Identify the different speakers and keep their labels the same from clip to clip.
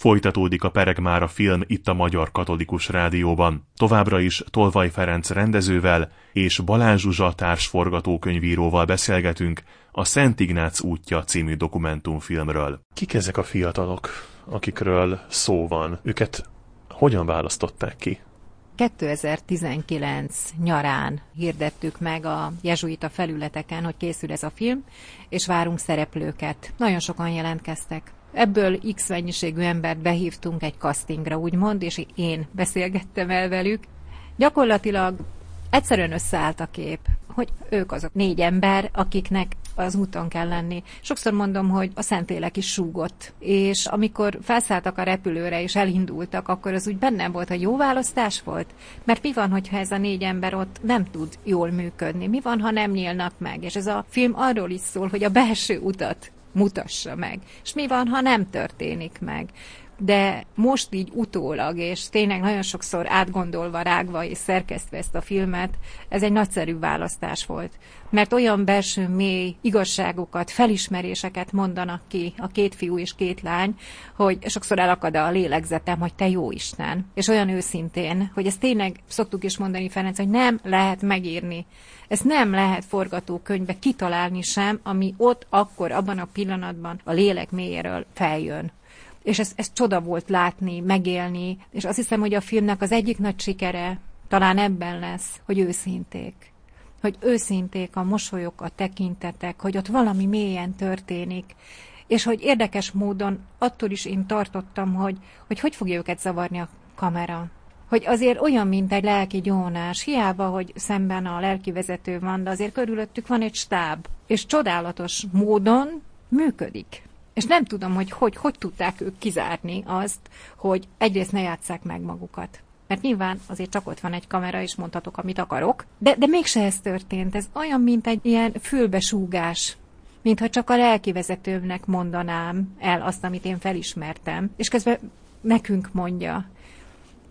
Speaker 1: Folytatódik a pereg már a film itt a Magyar Katolikus Rádióban. Továbbra is Tolvaj Ferenc rendezővel és Balázs Zsuzsa társforgatókönyvíróval beszélgetünk a Szent Ignác útja című dokumentumfilmről. Kik ezek a fiatalok, akikről szó van? Őket hogyan választották ki?
Speaker 2: 2019 nyarán hirdettük meg a jezsuita felületeken, hogy készül ez a film, és várunk szereplőket. Nagyon sokan jelentkeztek. Ebből X mennyiségű embert behívtunk egy castingra, úgymond, és én beszélgettem el velük. Gyakorlatilag egyszerűen összeállt a kép, hogy ők azok négy ember, akiknek az úton kell lenni. Sokszor mondom, hogy a Szentlélek is súgott, és amikor felszálltak a repülőre és elindultak, akkor az úgy bennem volt, hogy jó választás volt? Mert mi van, hogyha ez a négy ember ott nem tud jól működni? Mi van, ha nem nyílnak meg? És ez a film arról is szól, hogy a belső utat mutassa meg. És mi van, ha nem történik meg? De most így utólag, és tényleg nagyon sokszor átgondolva, rágva és szerkesztve ezt a filmet, ez egy nagyszerű választás volt. Mert olyan belső mély igazságokat, felismeréseket mondanak ki a két fiú és két lány, hogy sokszor elakad a lélegzetem, hogy te jó Isten. És olyan őszintén, hogy ezt tényleg szoktuk is mondani, Ferenc, hogy nem lehet megírni. Ezt nem lehet forgatókönyvbe kitalálni sem, ami ott akkor, abban a pillanatban a lélek mélyéről feljön és ez, ez csoda volt látni, megélni, és azt hiszem, hogy a filmnek az egyik nagy sikere talán ebben lesz, hogy őszinték. Hogy őszinték a mosolyok, a tekintetek, hogy ott valami mélyen történik, és hogy érdekes módon attól is én tartottam, hogy hogy, hogy fogja őket zavarni a kamera. Hogy azért olyan, mint egy lelki gyónás, hiába, hogy szemben a lelki vezető van, de azért körülöttük van egy stáb, és csodálatos módon működik. És nem tudom, hogy hogy, hogy tudták ők kizárni azt, hogy egyrészt ne játsszák meg magukat. Mert nyilván azért csak ott van egy kamera, és mondhatok, amit akarok. De, de mégse ez történt. Ez olyan, mint egy ilyen fülbesúgás. Mintha csak a lelkivezetőmnek mondanám el azt, amit én felismertem. És közben nekünk mondja.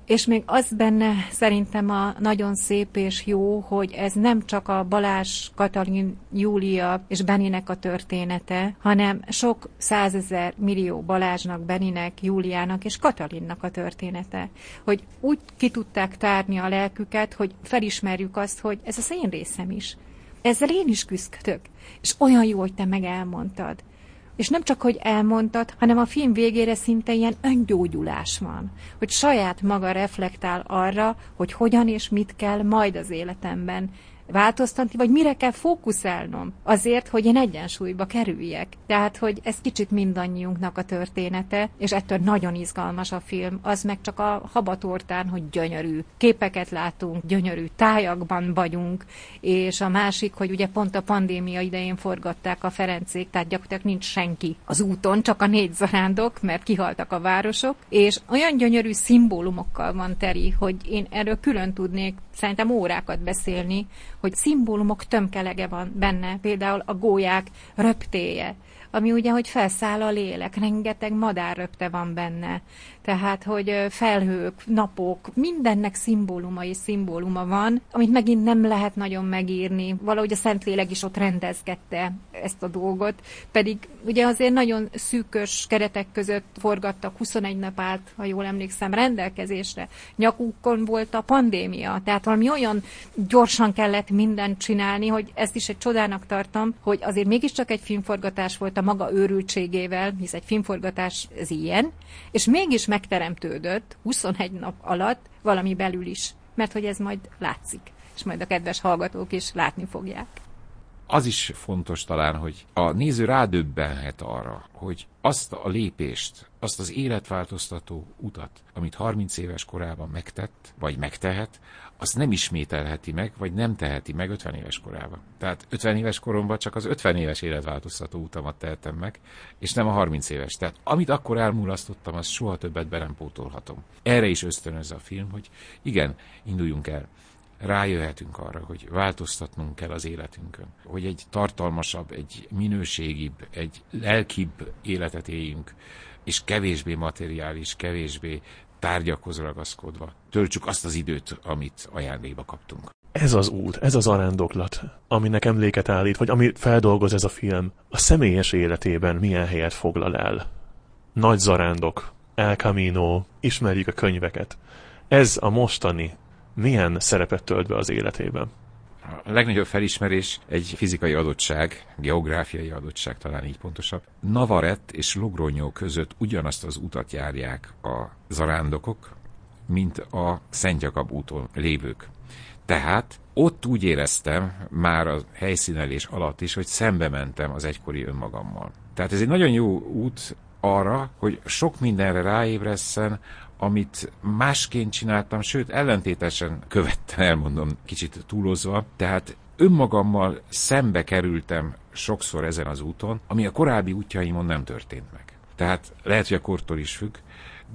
Speaker 2: És még az benne szerintem a nagyon szép és jó, hogy ez nem csak a Balázs, Katalin, Júlia és Beninek a története, hanem sok százezer millió Balázsnak, Beninek, Júliának és Katalinnak a története. Hogy úgy ki tudták tárni a lelküket, hogy felismerjük azt, hogy ez az én részem is. Ezzel én is küzdök. És olyan jó, hogy te meg elmondtad. És nem csak, hogy elmondtad, hanem a film végére szinte ilyen öngyógyulás van. Hogy saját maga reflektál arra, hogy hogyan és mit kell majd az életemben változtatni, vagy mire kell fókuszálnom azért, hogy én egyensúlyba kerüljek. Tehát, hogy ez kicsit mindannyiunknak a története, és ettől nagyon izgalmas a film. Az meg csak a habatortán, hogy gyönyörű képeket látunk, gyönyörű tájakban vagyunk, és a másik, hogy ugye pont a pandémia idején forgatták a Ferencék, tehát gyakorlatilag nincs senki az úton, csak a négy zarándok, mert kihaltak a városok, és olyan gyönyörű szimbólumokkal van teri, hogy én erről külön tudnék szerintem órákat beszélni, hogy szimbólumok tömkelege van benne, például a gólyák röptéje, ami ugye, hogy felszáll a lélek, rengeteg madárröpte van benne, tehát, hogy felhők, napok, mindennek szimbóluma és szimbóluma van, amit megint nem lehet nagyon megírni. Valahogy a Szentlélek is ott rendezgette ezt a dolgot, pedig ugye azért nagyon szűkös keretek között forgattak, 21 nap állt, ha jól emlékszem, rendelkezésre. Nyakukon volt a pandémia, tehát valami olyan gyorsan kellett mindent csinálni, hogy ezt is egy csodának tartom, hogy azért mégiscsak egy filmforgatás volt a maga őrültségével, hisz egy filmforgatás ez ilyen, és mégis megteremtődött 21 nap alatt valami belül is, mert hogy ez majd látszik, és majd a kedves hallgatók is látni fogják.
Speaker 3: Az is fontos talán, hogy a néző rádöbbenhet arra, hogy azt a lépést, azt az életváltoztató utat, amit 30 éves korában megtett, vagy megtehet, azt nem ismételheti meg, vagy nem teheti meg 50 éves korában. Tehát 50 éves koromban csak az 50 éves életváltoztató utamat tehetem meg, és nem a 30 éves. Tehát amit akkor elmulasztottam, azt soha többet be nem pótolhatom. Erre is ösztönöz a film, hogy igen, induljunk el rájöhetünk arra, hogy változtatnunk kell az életünkön, hogy egy tartalmasabb, egy minőségibb, egy lelkibb életet éljünk, és kevésbé materiális, kevésbé tárgyakhoz ragaszkodva töltsük azt az időt, amit ajándékba kaptunk.
Speaker 1: Ez az út, ez az arándoklat, aminek emléket állít, vagy ami feldolgoz ez a film, a személyes életében milyen helyet foglal el. Nagy zarándok, El Camino, ismerjük a könyveket. Ez a mostani milyen szerepet tölt be az életében?
Speaker 3: A legnagyobb felismerés egy fizikai adottság, geográfiai adottság talán így pontosabb. Navarett és Logronyó között ugyanazt az utat járják a zarándokok, mint a Szent Jakab úton lévők. Tehát ott úgy éreztem már a helyszínelés alatt is, hogy szembe mentem az egykori önmagammal. Tehát ez egy nagyon jó út arra, hogy sok mindenre ráébresszen, amit másként csináltam, sőt ellentétesen követtem, elmondom kicsit túlozva. Tehát önmagammal szembe kerültem sokszor ezen az úton, ami a korábbi útjaimon nem történt meg. Tehát lehet, hogy a kortól is függ,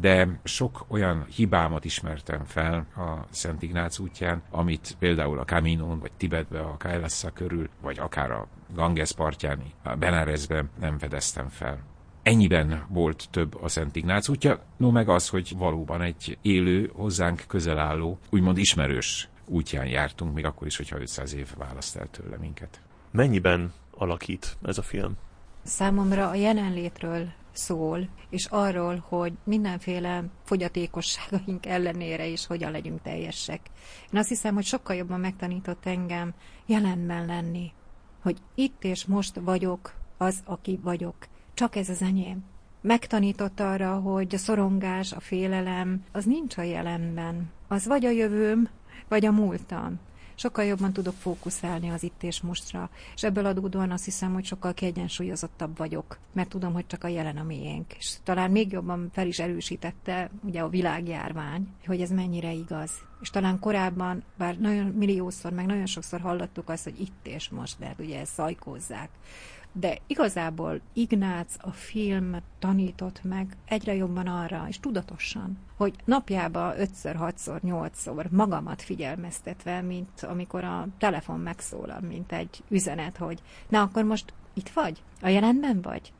Speaker 3: de sok olyan hibámat ismertem fel a Szent Ignác útján, amit például a Caminon, vagy Tibetbe, a Kajlassa körül, vagy akár a Ganges partján, a Benaresben nem fedeztem fel. Ennyiben volt több a Szent Ignác útja, no meg az, hogy valóban egy élő, hozzánk közel álló, úgymond ismerős útján jártunk, még akkor is, hogyha 500 év választ el tőle minket.
Speaker 1: Mennyiben alakít ez a film?
Speaker 2: Számomra a jelenlétről szól, és arról, hogy mindenféle fogyatékosságaink ellenére is hogyan legyünk teljesek. Én azt hiszem, hogy sokkal jobban megtanított engem jelenben lenni, hogy itt és most vagyok az, aki vagyok. Csak ez az enyém. Megtanított arra, hogy a szorongás, a félelem, az nincs a jelenben. Az vagy a jövőm, vagy a múltam sokkal jobban tudok fókuszálni az itt és mostra, és ebből adódóan azt hiszem, hogy sokkal kiegyensúlyozottabb vagyok, mert tudom, hogy csak a jelen a miénk. És talán még jobban fel is erősítette ugye a világjárvány, hogy ez mennyire igaz. És talán korábban, bár nagyon milliószor, meg nagyon sokszor hallottuk azt, hogy itt és most, de hát ugye ezt szajkózzák, de igazából Ignác a film tanított meg egyre jobban arra, és tudatosan, hogy napjában ötször, hatszor, nyolcszor magamat figyelmeztetve, mint amikor a telefon megszólal, mint egy üzenet, hogy na akkor most itt vagy? A jelenben vagy?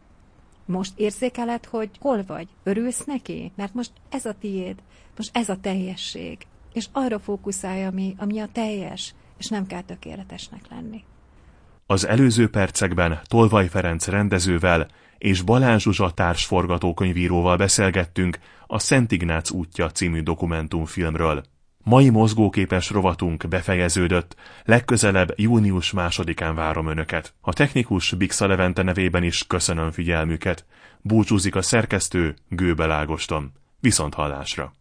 Speaker 2: Most érzékeled, hogy hol vagy? Örülsz neki? Mert most ez a tiéd, most ez a teljesség. És arra fókuszálja, ami, ami a teljes, és nem kell tökéletesnek lenni.
Speaker 1: Az előző percekben Tolvaj Ferenc rendezővel és Balázs Zsuzsa társ forgatókönyvíróval beszélgettünk a Szent Ignác útja című dokumentumfilmről. Mai mozgóképes rovatunk befejeződött, legközelebb június másodikán várom Önöket. A technikus Bixa Levente nevében is köszönöm figyelmüket. Búcsúzik a szerkesztő Gőbel Ágoston. Viszont hallásra!